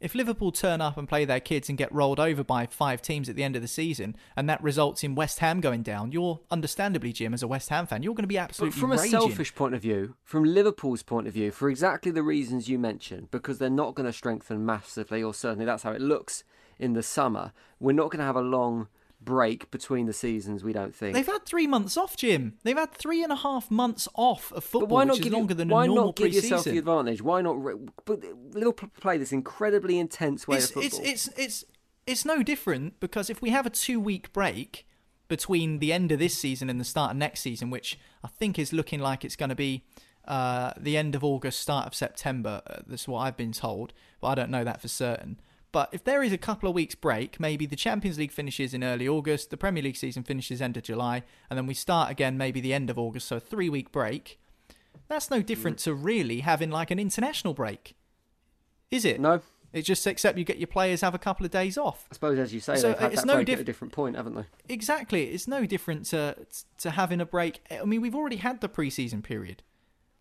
if Liverpool turn up and play their kids and get rolled over by five teams at the end of the season, and that results in West Ham going down, you're understandably, Jim, as a West Ham fan, you're going to be absolutely. But from raging. a selfish point of view, from Liverpool's point of view, for exactly the reasons you mentioned, because they're not going to strengthen massively, or certainly that's how it looks in the summer. We're not going to have a long break between the seasons. We don't think they've had three months off, Jim. They've had three and a half months off of football, but why not which is longer than why a normal Why not give yourself the advantage? Why not? But Liverpool play this incredibly intense way it's, of football. It's it's it's it's no different because if we have a two week break between the end of this season and the start of next season, which I think is looking like it's going to be. Uh, the end of August, start of September. Uh, that's what I've been told, but I don't know that for certain. But if there is a couple of weeks break, maybe the Champions League finishes in early August, the Premier League season finishes end of July, and then we start again maybe the end of August, so a three week break. That's no different mm. to really having like an international break, is it? No. It's just except you get your players have a couple of days off. I suppose, as you say, so they've had it's no diff- at a different point, haven't they? Exactly. It's no different to to having a break. I mean, we've already had the preseason period.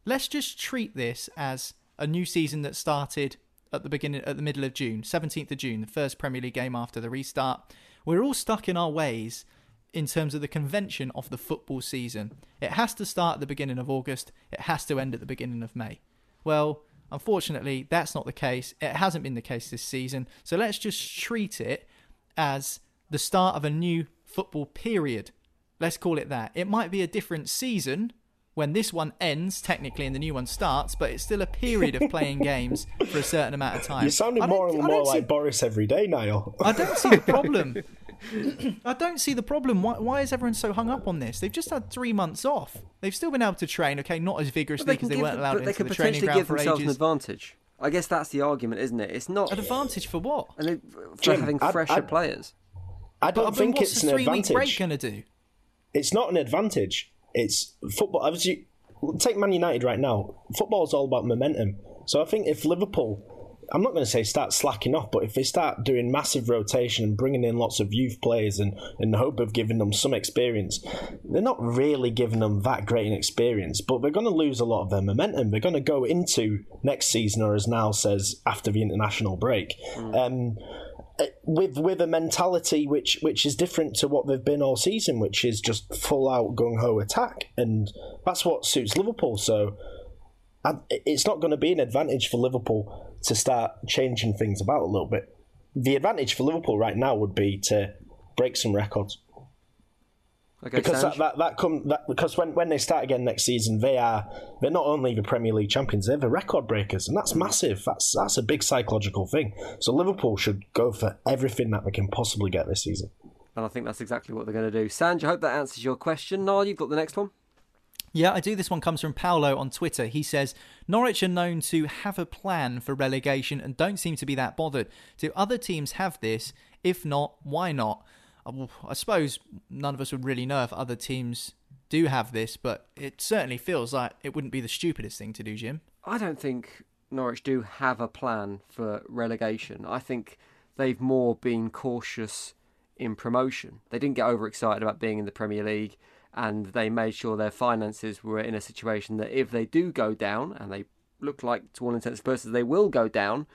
Let's just treat this as a new season that started at the beginning, at the middle of June, 17th of June, the first Premier League game after the restart. We're all stuck in our ways in terms of the convention of the football season. It has to start at the beginning of August, it has to end at the beginning of May. Well, unfortunately, that's not the case. It hasn't been the case this season. So let's just treat it as the start of a new football period. Let's call it that. It might be a different season when this one ends technically and the new one starts, but it's still a period of playing games for a certain amount of time. You're sounding more and more like see, Boris every day, Niall. I don't see the problem. I don't see the problem. Why, why, is everyone so hung up on this? They've just had three months off. They've still been able to train. Okay, not as vigorously because they, they, weren't allowed into the training ground give themselves an advantage. I guess that's the argument, isn't it? It's not an advantage for what? And for Jim, having fresher I, I, players. I don't but, think but it's an three advantage. Week break going to do? It's not an advantage. It's football. Obviously, take Man United right now. Football is all about momentum. So I think if Liverpool, I'm not going to say start slacking off, but if they start doing massive rotation and bringing in lots of youth players and in the hope of giving them some experience, they're not really giving them that great an experience, but they're going to lose a lot of their momentum. They're going to go into next season, or as now says, after the international break. Mm. Um, with with a mentality which which is different to what they've been all season, which is just full out gung ho attack, and that's what suits Liverpool. So it's not going to be an advantage for Liverpool to start changing things about a little bit. The advantage for Liverpool right now would be to break some records. Okay, because that, that, that come that because when, when they start again next season, they are they're not only the Premier League champions, they're the record breakers, and that's massive. That's that's a big psychological thing. So Liverpool should go for everything that they can possibly get this season. And I think that's exactly what they're going to do. Sanj, I hope that answers your question. Niall, you've got the next one. Yeah, I do. This one comes from Paolo on Twitter. He says Norwich are known to have a plan for relegation and don't seem to be that bothered. Do other teams have this? If not, why not? I suppose none of us would really know if other teams do have this, but it certainly feels like it wouldn't be the stupidest thing to do, Jim. I don't think Norwich do have a plan for relegation. I think they've more been cautious in promotion. They didn't get overexcited about being in the Premier League and they made sure their finances were in a situation that if they do go down, and they look like to all intents and purposes they will go down,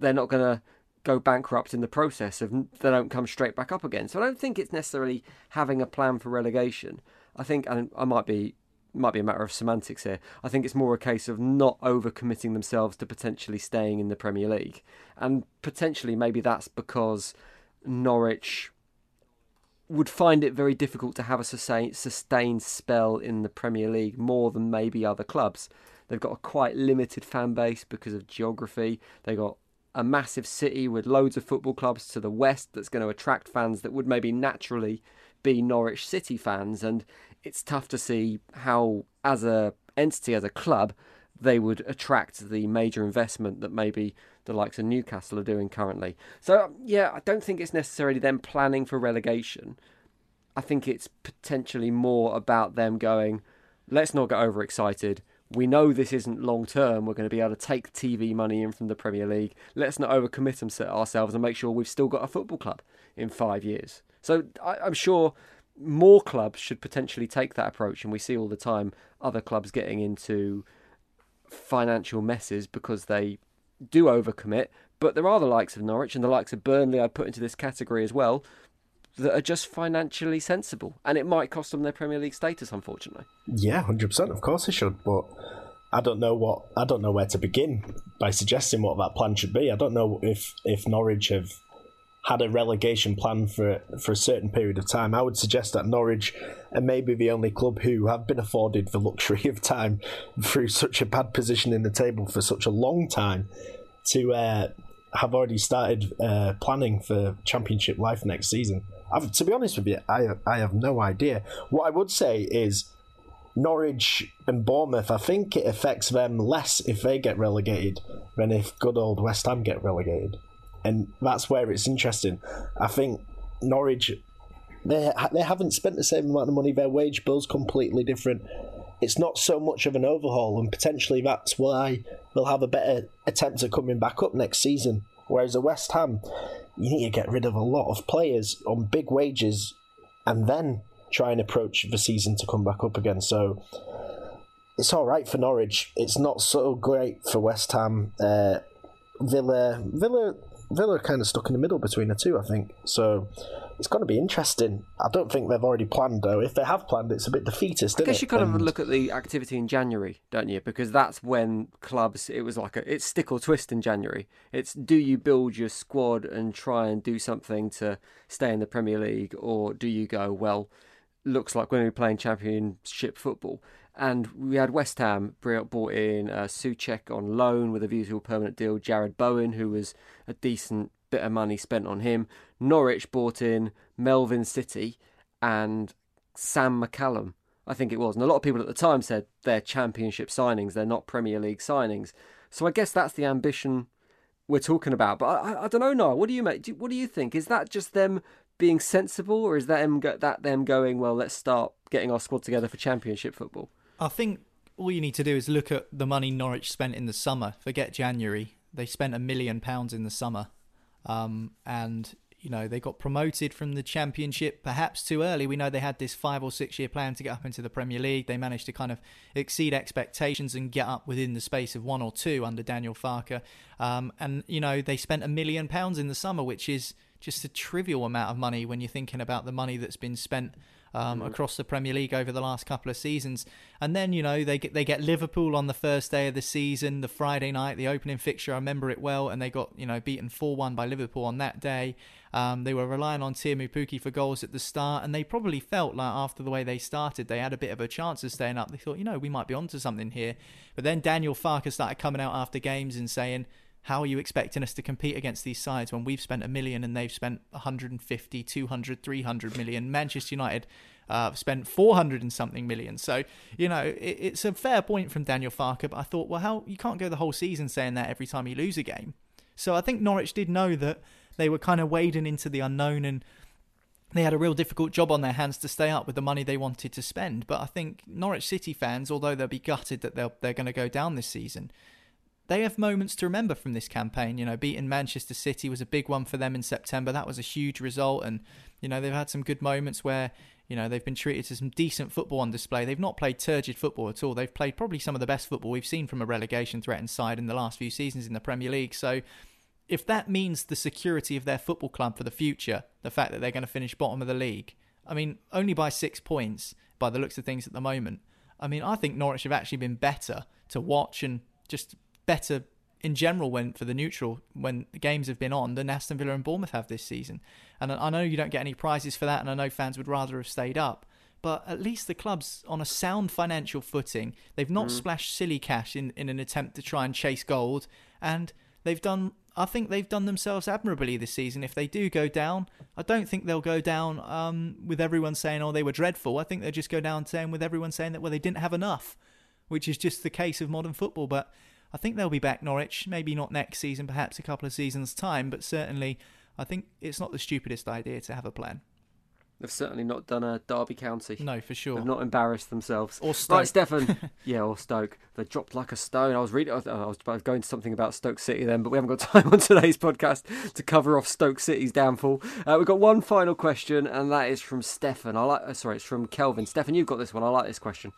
they're not going to go bankrupt in the process of they don't come straight back up again. So I don't think it's necessarily having a plan for relegation. I think, and I might be might be a matter of semantics here. I think it's more a case of not overcommitting themselves to potentially staying in the Premier League, and potentially maybe that's because Norwich would find it very difficult to have a sustained spell in the Premier League more than maybe other clubs. They've got a quite limited fan base because of geography. They've got a massive city with loads of football clubs to the west that's going to attract fans that would maybe naturally be Norwich City fans. And it's tough to see how, as a entity, as a club, they would attract the major investment that maybe the likes of Newcastle are doing currently. So, um, yeah, I don't think it's necessarily them planning for relegation. I think it's potentially more about them going, let's not get overexcited. We know this isn't long term. We're going to be able to take TV money in from the Premier League. Let's not overcommit ourselves and make sure we've still got a football club in five years. So I, I'm sure more clubs should potentially take that approach, and we see all the time other clubs getting into financial messes because they do overcommit. But there are the likes of Norwich and the likes of Burnley I put into this category as well that are just financially sensible, and it might cost them their Premier League status, unfortunately. Yeah, hundred percent. Of course it should, but I don't know what I don't know where to begin by suggesting what that plan should be. I don't know if if Norwich have had a relegation plan for for a certain period of time. I would suggest that Norwich are maybe the only club who have been afforded the luxury of time through such a bad position in the table for such a long time to uh, have already started uh, planning for Championship life next season. I've, to be honest with you, I I have no idea. What I would say is. Norwich and Bournemouth, I think it affects them less if they get relegated than if good old West Ham get relegated and that's where it's interesting. I think Norwich they they haven't spent the same amount of money. Their wage bill's completely different. It's not so much of an overhaul, and potentially that's why they'll have a better attempt at coming back up next season. Whereas a West Ham, you need to get rid of a lot of players on big wages, and then try and approach the season to come back up again. So it's all right for Norwich. It's not so great for West Ham. Uh, Villa, Villa Villa are kind of stuck in the middle between the two, I think. So it's going to be interesting. I don't think they've already planned, though. If they have planned, it's a bit defeatist. I guess it? you kind and... of look at the activity in January, don't you? Because that's when clubs. It was like a it's stick or twist in January. It's do you build your squad and try and do something to stay in the Premier League, or do you go well? Looks like we're going to be playing Championship football. And we had West Ham brought in uh, Soucek on loan with a view to a permanent deal. Jarrod Bowen, who was a decent bit of money spent on him. Norwich bought in Melvin City and Sam McCallum, I think it was. And a lot of people at the time said they're championship signings, they're not Premier League signings. So I guess that's the ambition we're talking about. But I, I don't know, Noah. What do you make? Do, what do you think? Is that just them being sensible, or is that them, that them going, well, let's start getting our squad together for championship football? I think all you need to do is look at the money Norwich spent in the summer. Forget January. They spent a million pounds in the summer. Um, and, you know, they got promoted from the Championship perhaps too early. We know they had this five or six year plan to get up into the Premier League. They managed to kind of exceed expectations and get up within the space of one or two under Daniel Farke. Um, and, you know, they spent a million pounds in the summer, which is just a trivial amount of money when you're thinking about the money that's been spent um, mm. across the Premier League over the last couple of seasons. And then you know they get they get Liverpool on the first day of the season, the Friday night, the opening fixture. I remember it well, and they got you know beaten four one by Liverpool on that day. Um, they were relying on Teemu Pukki for goals at the start, and they probably felt like after the way they started, they had a bit of a chance of staying up. They thought, you know, we might be onto something here. But then Daniel Farke started coming out after games and saying how are you expecting us to compete against these sides when we've spent a million and they've spent 150, 200, 300 million? Manchester United uh, spent 400 and something million. So, you know, it, it's a fair point from Daniel Farke, but I thought, well, how you can't go the whole season saying that every time you lose a game. So I think Norwich did know that they were kind of wading into the unknown and they had a real difficult job on their hands to stay up with the money they wanted to spend. But I think Norwich City fans, although they'll be gutted that they're they're going to go down this season, they have moments to remember from this campaign. You know, beating Manchester City was a big one for them in September. That was a huge result, and you know they've had some good moments where you know they've been treated to some decent football on display. They've not played turgid football at all. They've played probably some of the best football we've seen from a relegation threatened side in the last few seasons in the Premier League. So if that means the security of their football club for the future, the fact that they're going to finish bottom of the league, I mean, only by six points by the looks of things at the moment. I mean, I think Norwich have actually been better to watch and just better in general when for the neutral when the games have been on than Aston Villa and Bournemouth have this season. And I know you don't get any prizes for that, and I know fans would rather have stayed up. But at least the club's on a sound financial footing. They've not mm. splashed silly cash in, in an attempt to try and chase gold, and they've done I think they've done themselves admirably this season. If they do go down, I don't think they'll go down um, with everyone saying, "Oh, they were dreadful." I think they'll just go down saying with everyone saying that, "Well, they didn't have enough," which is just the case of modern football. But I think they'll be back Norwich. Maybe not next season, perhaps a couple of seasons time, but certainly I think it's not the stupidest idea to have a plan. They've certainly not done a Derby County. No, for sure. They've not embarrassed themselves. Or Stoke. Right, Stefan. yeah, or Stoke. They dropped like a stone. I was reading. I was going to something about Stoke City then, but we haven't got time on today's podcast to cover off Stoke City's downfall. Uh, we've got one final question, and that is from Stefan. I like. Uh, sorry, it's from Kelvin. Stefan, you've got this one. I like this question.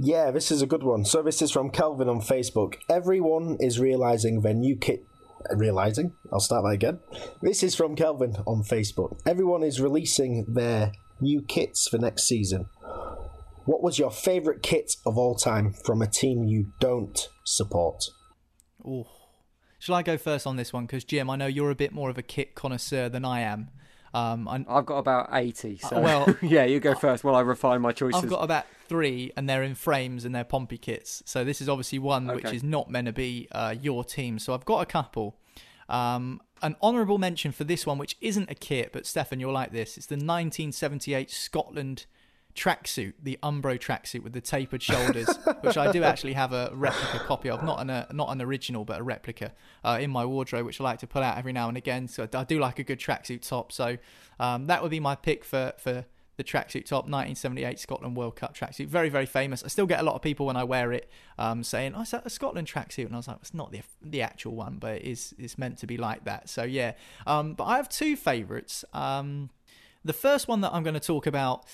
Yeah, this is a good one. So this is from Kelvin on Facebook. Everyone is realizing their new kit realizing. I'll start that again. This is from Kelvin on Facebook. Everyone is releasing their new kits for next season. What was your favourite kit of all time from a team you don't support? Oh, shall I go first on this one? Because Jim, I know you're a bit more of a kit connoisseur than I am. Um, i have got about 80. So well, yeah, you go first while I refine my choices. I've got about three, and they're in frames and they're Pompey kits. So this is obviously one okay. which is not meant to be uh, your team. So I've got a couple. Um, an honourable mention for this one, which isn't a kit, but Stefan, you'll like this. It's the 1978 Scotland tracksuit, the Umbro tracksuit with the tapered shoulders, which I do actually have a replica copy of, not an uh, not an original, but a replica uh, in my wardrobe, which I like to pull out every now and again. So I do like a good tracksuit top. So um, that would be my pick for for the tracksuit top 1978 Scotland World Cup tracksuit. Very, very famous. I still get a lot of people when I wear it um, saying, "Oh, is that a Scotland tracksuit?" And I was like, "It's not the the actual one, but it is it's meant to be like that." So yeah. Um, but I have two favourites. Um, the first one that I'm going to talk about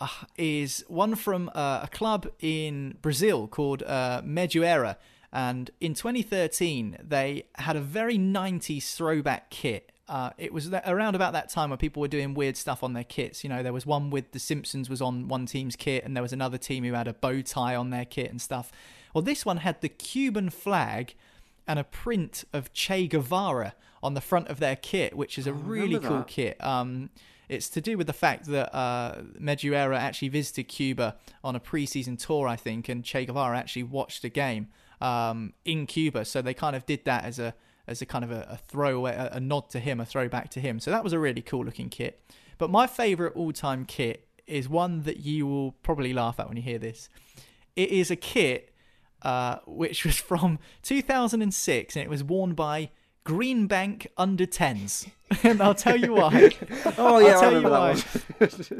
uh, is one from uh, a club in Brazil called uh, Madureira. And in 2013, they had a very 90s throwback kit. Uh, it was around about that time when people were doing weird stuff on their kits. You know, there was one with The Simpsons was on one team's kit, and there was another team who had a bow tie on their kit and stuff. Well, this one had the Cuban flag and a print of Che Guevara on the front of their kit, which is a really cool that. kit. Um, it's to do with the fact that uh, Madureira actually visited Cuba on a preseason tour, I think, and Che Guevara actually watched a game um, in Cuba. So they kind of did that as a as a kind of a, a throwaway, a, a nod to him, a throwback to him. So that was a really cool looking kit. But my favourite all time kit is one that you will probably laugh at when you hear this. It is a kit uh, which was from 2006 and it was worn by Greenbank under 10s. and I'll tell you why. oh yeah, I'll tell I you why.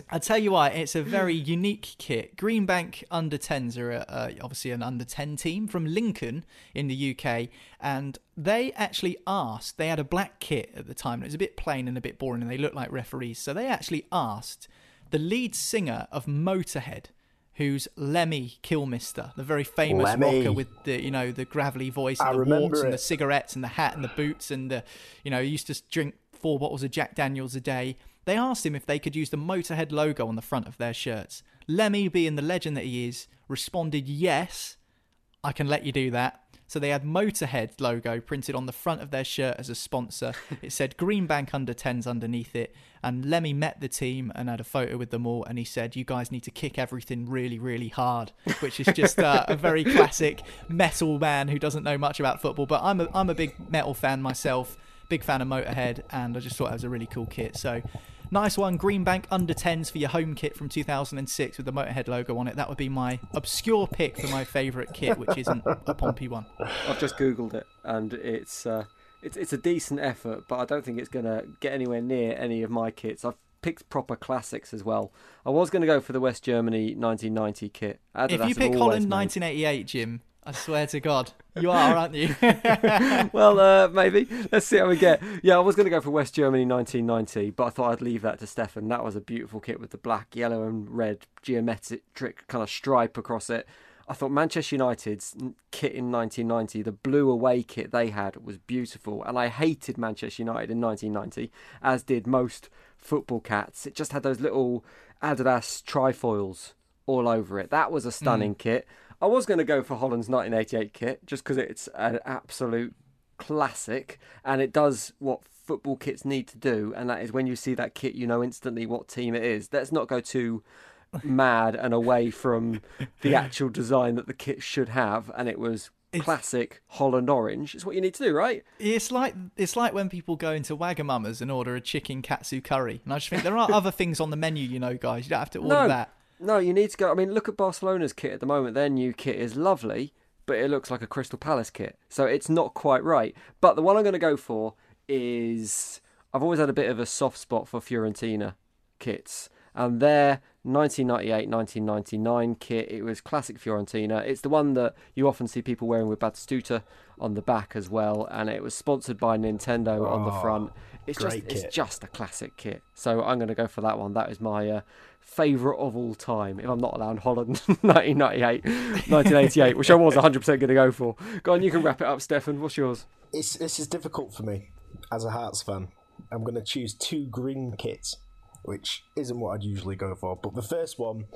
I'll tell you why. It's a very unique kit. Green Bank under 10s are uh, obviously an under 10 team from Lincoln in the UK, and they actually asked. They had a black kit at the time. It was a bit plain and a bit boring, and they looked like referees. So they actually asked the lead singer of Motorhead who's Lemmy Kilmister, the very famous Lemmy. rocker with the you know the gravelly voice and I the warts it. and the cigarettes and the hat and the boots and the you know he used to drink four bottles of Jack Daniels a day. They asked him if they could use the Motorhead logo on the front of their shirts. Lemmy, being the legend that he is, responded yes. I can let you do that. So they had Motorhead logo printed on the front of their shirt as a sponsor. it said Green Bank under 10s underneath it. And Lemmy met the team and had a photo with them all. And he said, You guys need to kick everything really, really hard, which is just uh, a very classic metal man who doesn't know much about football. But I'm a, I'm a big metal fan myself, big fan of Motorhead. And I just thought it was a really cool kit. So Nice one, Greenbank under 10s for your home kit from 2006 with the Motorhead logo on it. That would be my obscure pick for my favourite kit, which isn't a Pompey one. I've just googled it, and it's uh, it's it's a decent effort, but I don't think it's going to get anywhere near any of my kits. I've picked proper classics as well. I was going to go for the West Germany 1990 kit. If you pick Holland 1988, Jim, I swear to God, you are, aren't you? well, uh, maybe. Let's see how we get. Yeah, I was going to go for West Germany 1990, but I thought I'd leave that to Stefan. That was a beautiful kit with the black, yellow, and red geometric kind of stripe across it. I thought Manchester United's kit in 1990, the blue away kit they had, was beautiful, and I hated Manchester United in 1990, as did most football cats. It just had those little Adidas trefoils all over it. That was a stunning mm. kit. I was going to go for Holland's 1988 kit just because it's an absolute classic and it does what football kits need to do, and that is when you see that kit, you know instantly what team it is. Let's not go too mad and away from the actual design that the kit should have, and it was it's, classic Holland orange. It's what you need to do, right? It's like it's like when people go into Wagamama's and order a chicken katsu curry, and I just think there are other things on the menu, you know, guys. You don't have to order no, that. No, you need to go. I mean, look at Barcelona's kit at the moment. Their new kit is lovely, but it looks like a Crystal Palace kit. So it's not quite right. But the one I'm going to go for is I've always had a bit of a soft spot for Fiorentina kits. And their 1998 1999 kit, it was classic Fiorentina. It's the one that you often see people wearing with Batistuta on the back as well. And it was sponsored by Nintendo oh, on the oh, front. It's just kit. it's just a classic kit. So I'm going to go for that one. That is my uh, favourite of all time, if I'm not allowed Holland 1998, 1988, which I was 100% going to go for. Go on, you can wrap it up, Stefan. What's yours? It's, this is difficult for me as a Hearts fan. I'm going to choose two green kits, which isn't what I'd usually go for. But the first one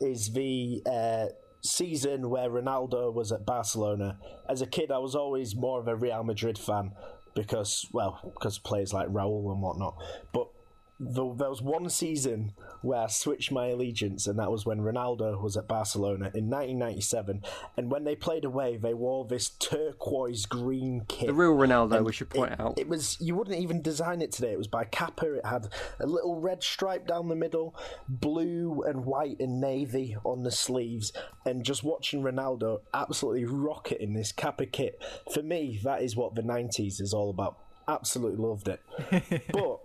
is the uh, season where Ronaldo was at Barcelona. As a kid, I was always more of a Real Madrid fan because, well, because players like Raul and whatnot. But the, there was one season where I switched my allegiance, and that was when Ronaldo was at Barcelona in 1997. And when they played away, they wore this turquoise green kit. The real Ronaldo, and we should point it, out. It was you wouldn't even design it today. It was by Kappa. It had a little red stripe down the middle, blue and white and navy on the sleeves, and just watching Ronaldo absolutely rocket in this Kappa kit. For me, that is what the 90s is all about. Absolutely loved it. but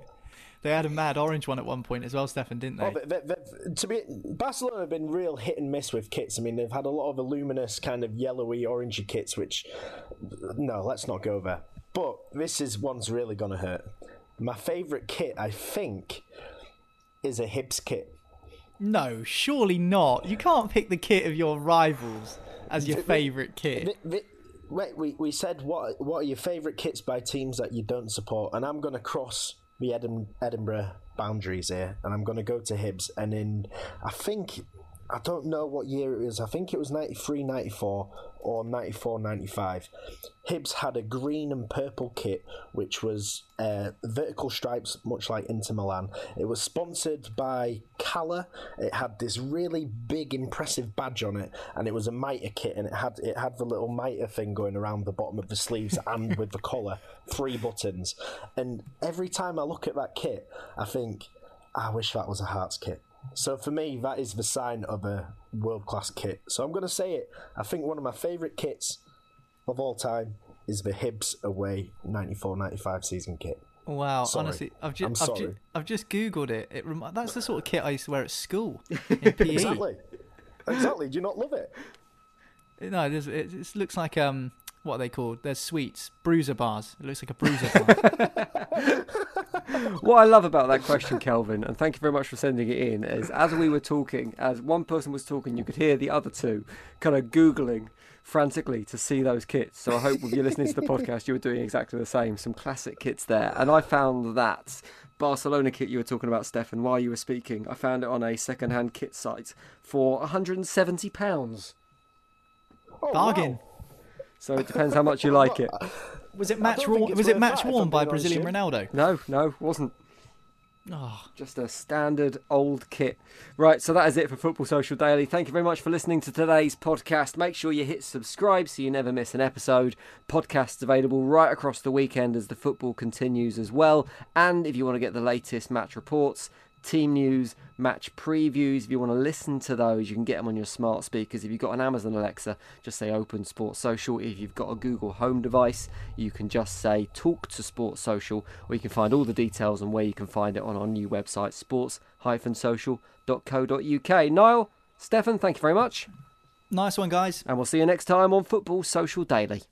they had a mad orange one at one point as well, Stefan, didn't they? Oh, they, they, to be Barcelona have been real hit and miss with kits. I mean, they've had a lot of luminous kind of yellowy, orangey kits, which no, let's not go there. But this is one's really gonna hurt. My favourite kit, I think, is a Hibs kit. No, surely not. You can't pick the kit of your rivals as your favourite kit. Wait, we, we said what what are your favourite kits by teams that you don't support, and I'm going to cross the Edinburgh boundaries here, and I'm going to go to Hibs. And in, I think, I don't know what year it was. I think it was 93, 94 or 94 95. Hibs had a green and purple kit, which was uh, vertical stripes, much like Inter Milan. It was sponsored by Cala. It had this really big, impressive badge on it, and it was a mitre kit, and it had it had the little mitre thing going around the bottom of the sleeves and with the collar, three buttons. And every time I look at that kit, I think, I wish that was a Hearts kit. So for me, that is the sign of a world class kit. So I'm going to say it. I think one of my favourite kits of all time is the Hibs away 94-95 season kit. Wow, sorry. honestly, I've just I've, ju- I've, just googled it. It rem- that's the sort of kit I used to wear at school in PE. exactly, exactly. Do you not love it? No, it, it looks like um, what are they called? They're sweets, bruiser bars. It looks like a bruiser bar. what I love about that question, Kelvin, and thank you very much for sending it in, is as we were talking, as one person was talking, you could hear the other two kind of Googling frantically to see those kits. So I hope if you're listening to the podcast, you were doing exactly the same. Some classic kits there. And I found that Barcelona kit you were talking about, Stefan, while you were speaking. I found it on a second hand kit site for £170. Oh, Bargain. Wow. So it depends how much you like it. Was it match don't worn? Was it match that, worn by Brazilian with Ronaldo? No, no, wasn't. Oh, Just a standard old kit. Right, so that is it for Football Social Daily. Thank you very much for listening to today's podcast. Make sure you hit subscribe so you never miss an episode. Podcasts available right across the weekend as the football continues as well. And if you want to get the latest match reports, team news, match previews, if you want to listen to those, you can get them on your smart speakers. If you've got an Amazon Alexa, just say Open Sports Social. If you've got a Google Home device, you can just say Talk to Sports Social, or you can find all the details and where you can find it on our new website, sports-social.co.uk. Niall, Stefan, thank you very much, nice one, guys. and we'll see you next time on Football Social Daily.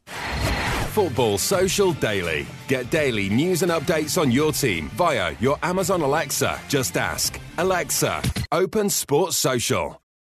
Football Social Daily. Get daily news and updates on your team via your Amazon Alexa. Just ask Alexa, open Sports Social.